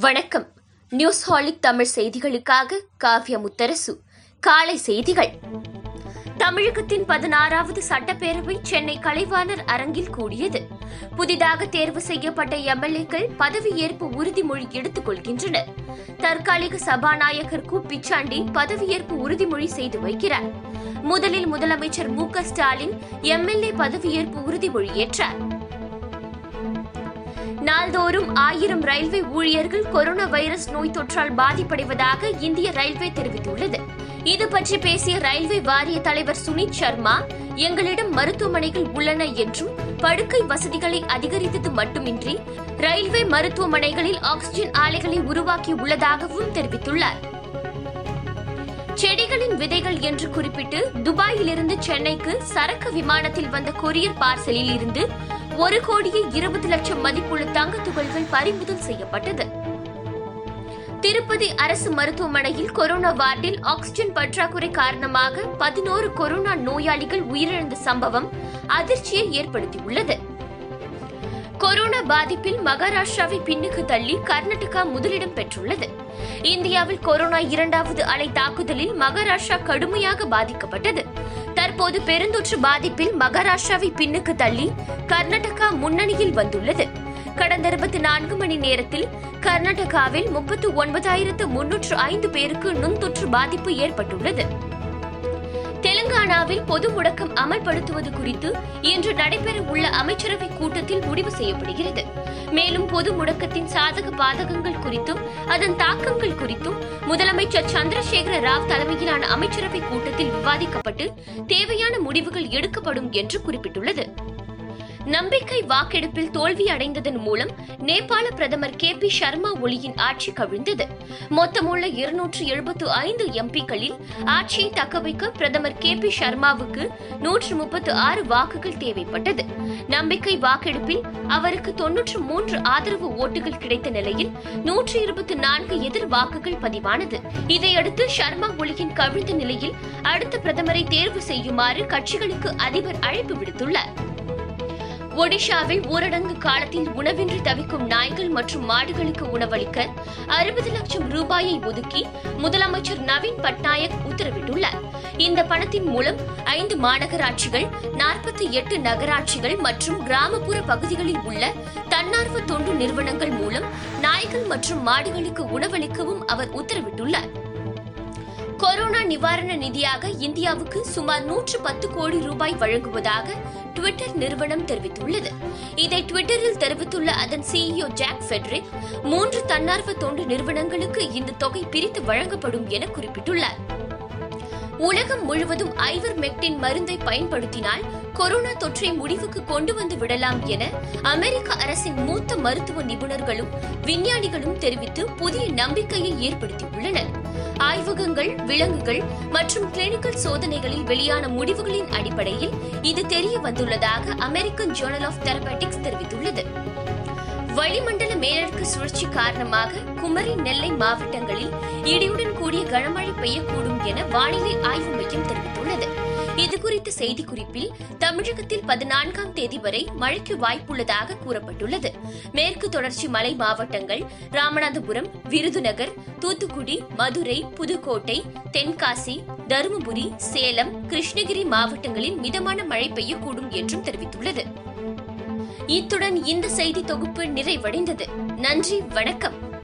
வணக்கம். நியூஸ் ஹாலிக் தமிழ் செய்திகளுக்காக காவ்ய முத்தரசு. காலை செய்திகள். தமிழகத்தின் பதினாறாவது சட்டப்பேரவை சென்னை கலைவாணர் அரங்கில் கூடியது. புதிதாக தேர்வு செய்யப்பட்ட எம்எல்ஏக்கள் பதவியேற்பு உறுதிமொழி எடுத்துக் கொள்கின்றனர். தற்காலிக சபாநாயகர் கு. பிச்சாண்டி பதவியேற்பு உறுதிமொழி செய்து வைக்கிறார். முதலில் முதலமைச்சர் மு. க. ஸ்டாலின் எம்எல்ஏ பதவியேற்பு உறுதிமொழி ஏற்றார். நாள்தோறும் ஆயிரம் ரயில்வே ஊழியர்கள் கொரோனா வைரஸ் நோய் தொற்றால் பாதிப்படைவதாக இந்திய ரயில்வே தெரிவித்துள்ளது. இது பற்றி பேசிய ரயில்வே வாரிய தலைவர் சுனித் சர்மா எங்களிடம் மருத்துவமனைகள் உள்ளன என்றும் படுக்கை வசதிகளை அதிகரித்தது மட்டுமின்றி ரயில்வே மருத்துவமனைகளில் ஆக்ஸிஜன் ஆலைகளை உருவாக்கி உள்ளதாகவும் தெரிவித்துள்ளார். செடிகளின் விதைகள் என்று குறிப்பிட்டு துபாயிலிருந்து சென்னைக்கு சரக்கு விமானத்தில் வந்த கொரியர் பார்சலில் இருந்து ஒரு கோடியே இருபது லட்சம் மதிப்புள்ள தங்க துகள்கள் பறிமுதல் செய்யப்பட்டது. திருப்பதி அரசு மருத்துவமனையில் கொரோனா வார்டில் ஆக்ஸிஜன் பற்றாக்குறை காரணமாக பதினோரு கொரோனா நோயாளிகள் உயிரிழந்த சம்பவம் அதிர்ச்சியை ஏற்படுத்தியுள்ளது. கொரோனா பாதிப்பில் மகாராஷ்டிராவை பின்னுக்கு தள்ளி கர்நாடகா முதலிடம் பெற்றுள்ளது. இந்தியாவில் கொரோனா இரண்டாவது அலை தாக்குதலில் மகாராஷ்டிரா கடுமையாக பாதிக்கப்பட்டது. தற்போது பெருந்தொற்று பாதிப்பில் மகாராஷ்டிராவை பின்னுக்கு தள்ளி கர்நாடகா முன்னணியில் வந்துள்ளது. கடந்த இருபத்தி நான்கு மணி நேரத்தில் கர்நாடகாவில் முப்பத்து ஒன்பதாயிரத்து முன்னூற்று ஐந்து பேருக்கு நுண்தொற்று பாதிப்பு ஏற்பட்டுள்ளது. தெலங்கானாவில் பொது முடக்கம் அமல்படுத்துவது குறித்து இன்று நடைபெற உள்ள அமைச்சரவை கூட்டத்தில் முடிவு செய்யப்படுகிறது. மேலும் பொது முடக்கத்தின் சாதக பாதகங்கள் குறித்தும் அதன் தாக்கங்கள் குறித்தும் முதலமைச்சர் சந்திரசேகர ராவ் தலைமையிலான அமைச்சரவை கூட்டத்தில் விவாதிக்கப்பட்டு தேவையான முடிவுகள் எடுக்கப்படும் என்று குறிப்பிட்டுள்ளது. நம்பிக்கை வாக்கெடுப்பில் தோல்வி அடைந்ததன் மூலம் நேபாள பிரதமர் கே பி சர்மா ஒளியின் ஆட்சி கவிழ்ந்தது. மொத்தமுள்ள இருநூற்று எழுபத்து ஐந்து எம்பிக்களில் ஆட்சியை தக்கவைக்க பிரதமர் கே பி சர்மாவுக்கு நூற்று முப்பத்து ஆறு வாக்குகள் தேவைப்பட்டது. நம்பிக்கை வாக்கெடுப்பில் அவருக்கு தொன்னூற்று மூன்று ஆதரவு ஓட்டுகள் கிடைத்த நிலையில் நூற்று இருபத்தி நான்கு எதிர் வாக்குகள் பதிவானது. இதையடுத்து சர்மா ஒளியின் கவிழ்ந்த நிலையில் அடுத்த பிரதமரை தேர்வு செய்யுமாறு கட்சிகளுக்கு அதிபர் அழைப்பு விடுத்துள்ளார். ஒடிஷாவில் ஊரடங்கு காலத்தில் உணவின்றி தவிக்கும் நாய்கள் மற்றும் மாடுகளுக்கு உணவளிக்க அறுபது லட்சம் ரூபாயை ஒதுக்கி முதலமைச்சர் நவீன் பட்நாயக் உத்தரவிட்டுள்ளார். இந்த பணத்தின் மூலம் ஐந்து மாநகராட்சிகள் நாற்பத்தி எட்டு நகராட்சிகள் மற்றும் கிராமப்புற பகுதிகளில் உள்ள தன்னார்வ தொண்டு நிறுவனங்கள் மூலம் நாய்கள் மற்றும் மாடுகளுக்கு உணவளிக்கவும் அவர் உத்தரவிட்டுள்ளார். கொரோனா நிவாரண நிதியாக இந்தியாவுக்கு சுமார் நூற்று பத்து கோடி ரூபாய் வழங்குவதாக ட்விட்டர் நிறுவனம் தெரிவித்துள்ளது. இதை ட்விட்டரில் தெரிவித்துள்ள அதன் சிஇஓ ஜாக் ஃபெட்ரிக் மூன்று தன்னார்வ தொண்டு நிறுவனங்களுக்கு இந்த தொகை பிரித்து வழங்கப்படும் என குறிப்பிட்டுள்ளார். உலகம் முழுவதும் ஐவர் மெக்டின் மருந்தை பயன்படுத்தினால் கொரோனா தொற்றை முடிவுக்கு கொண்டு வந்து விடலாம் என அமெரிக்க அரசின் மூத்த மருத்துவ நிபுணர்களும் விஞ்ஞானிகளும் தெரிவித்து புதிய நம்பிக்கையை ஏற்படுத்தியுள்ளனர். ஆய்வகங்கள் விலங்குகள் மற்றும் கிளினிக்கல் சோதனைகளில் வெளியான முடிவுகளின் அடிப்படையில் இது தெரிய வந்துள்ளதாக அமெரிக்கன் ஜேர்னல் ஆஃப் தெரபட்டிக்ஸ் தெரிவித்துள்ளது. வளிமண்டல மேலடுக்கு சுழற்சி காரணமாக குமரி நெல்லை மாவட்டங்களில் இடியுடன் கூடிய கனமழை பெய்யக்கூடும் என வானிலை ஆய்வு மையம் தெரிவித்துள்ளது. இதுகுறித்த செய்திக்குறிப்பில் தமிழகத்தில் பதினான்காம் தேதி வரை மழைக்கு வாய்ப்புள்ளதாக கூறப்பட்டுள்ளது. மேற்கு தொடர்ச்சி மலை மாவட்டங்கள் ராமநாதபுரம் விருதுநகர் தூத்துக்குடி மதுரை புதுக்கோட்டை தென்காசி தருமபுரி சேலம் கிருஷ்ணகிரி மாவட்டங்களில் மிதமான மழை பெய்யக்கூடும் என்றும் தெரிவித்துள்ளது. இத்துடன் இந்த செய்தி தொகுப்பு நிறைவடைந்தது. நன்றி வணக்கம்.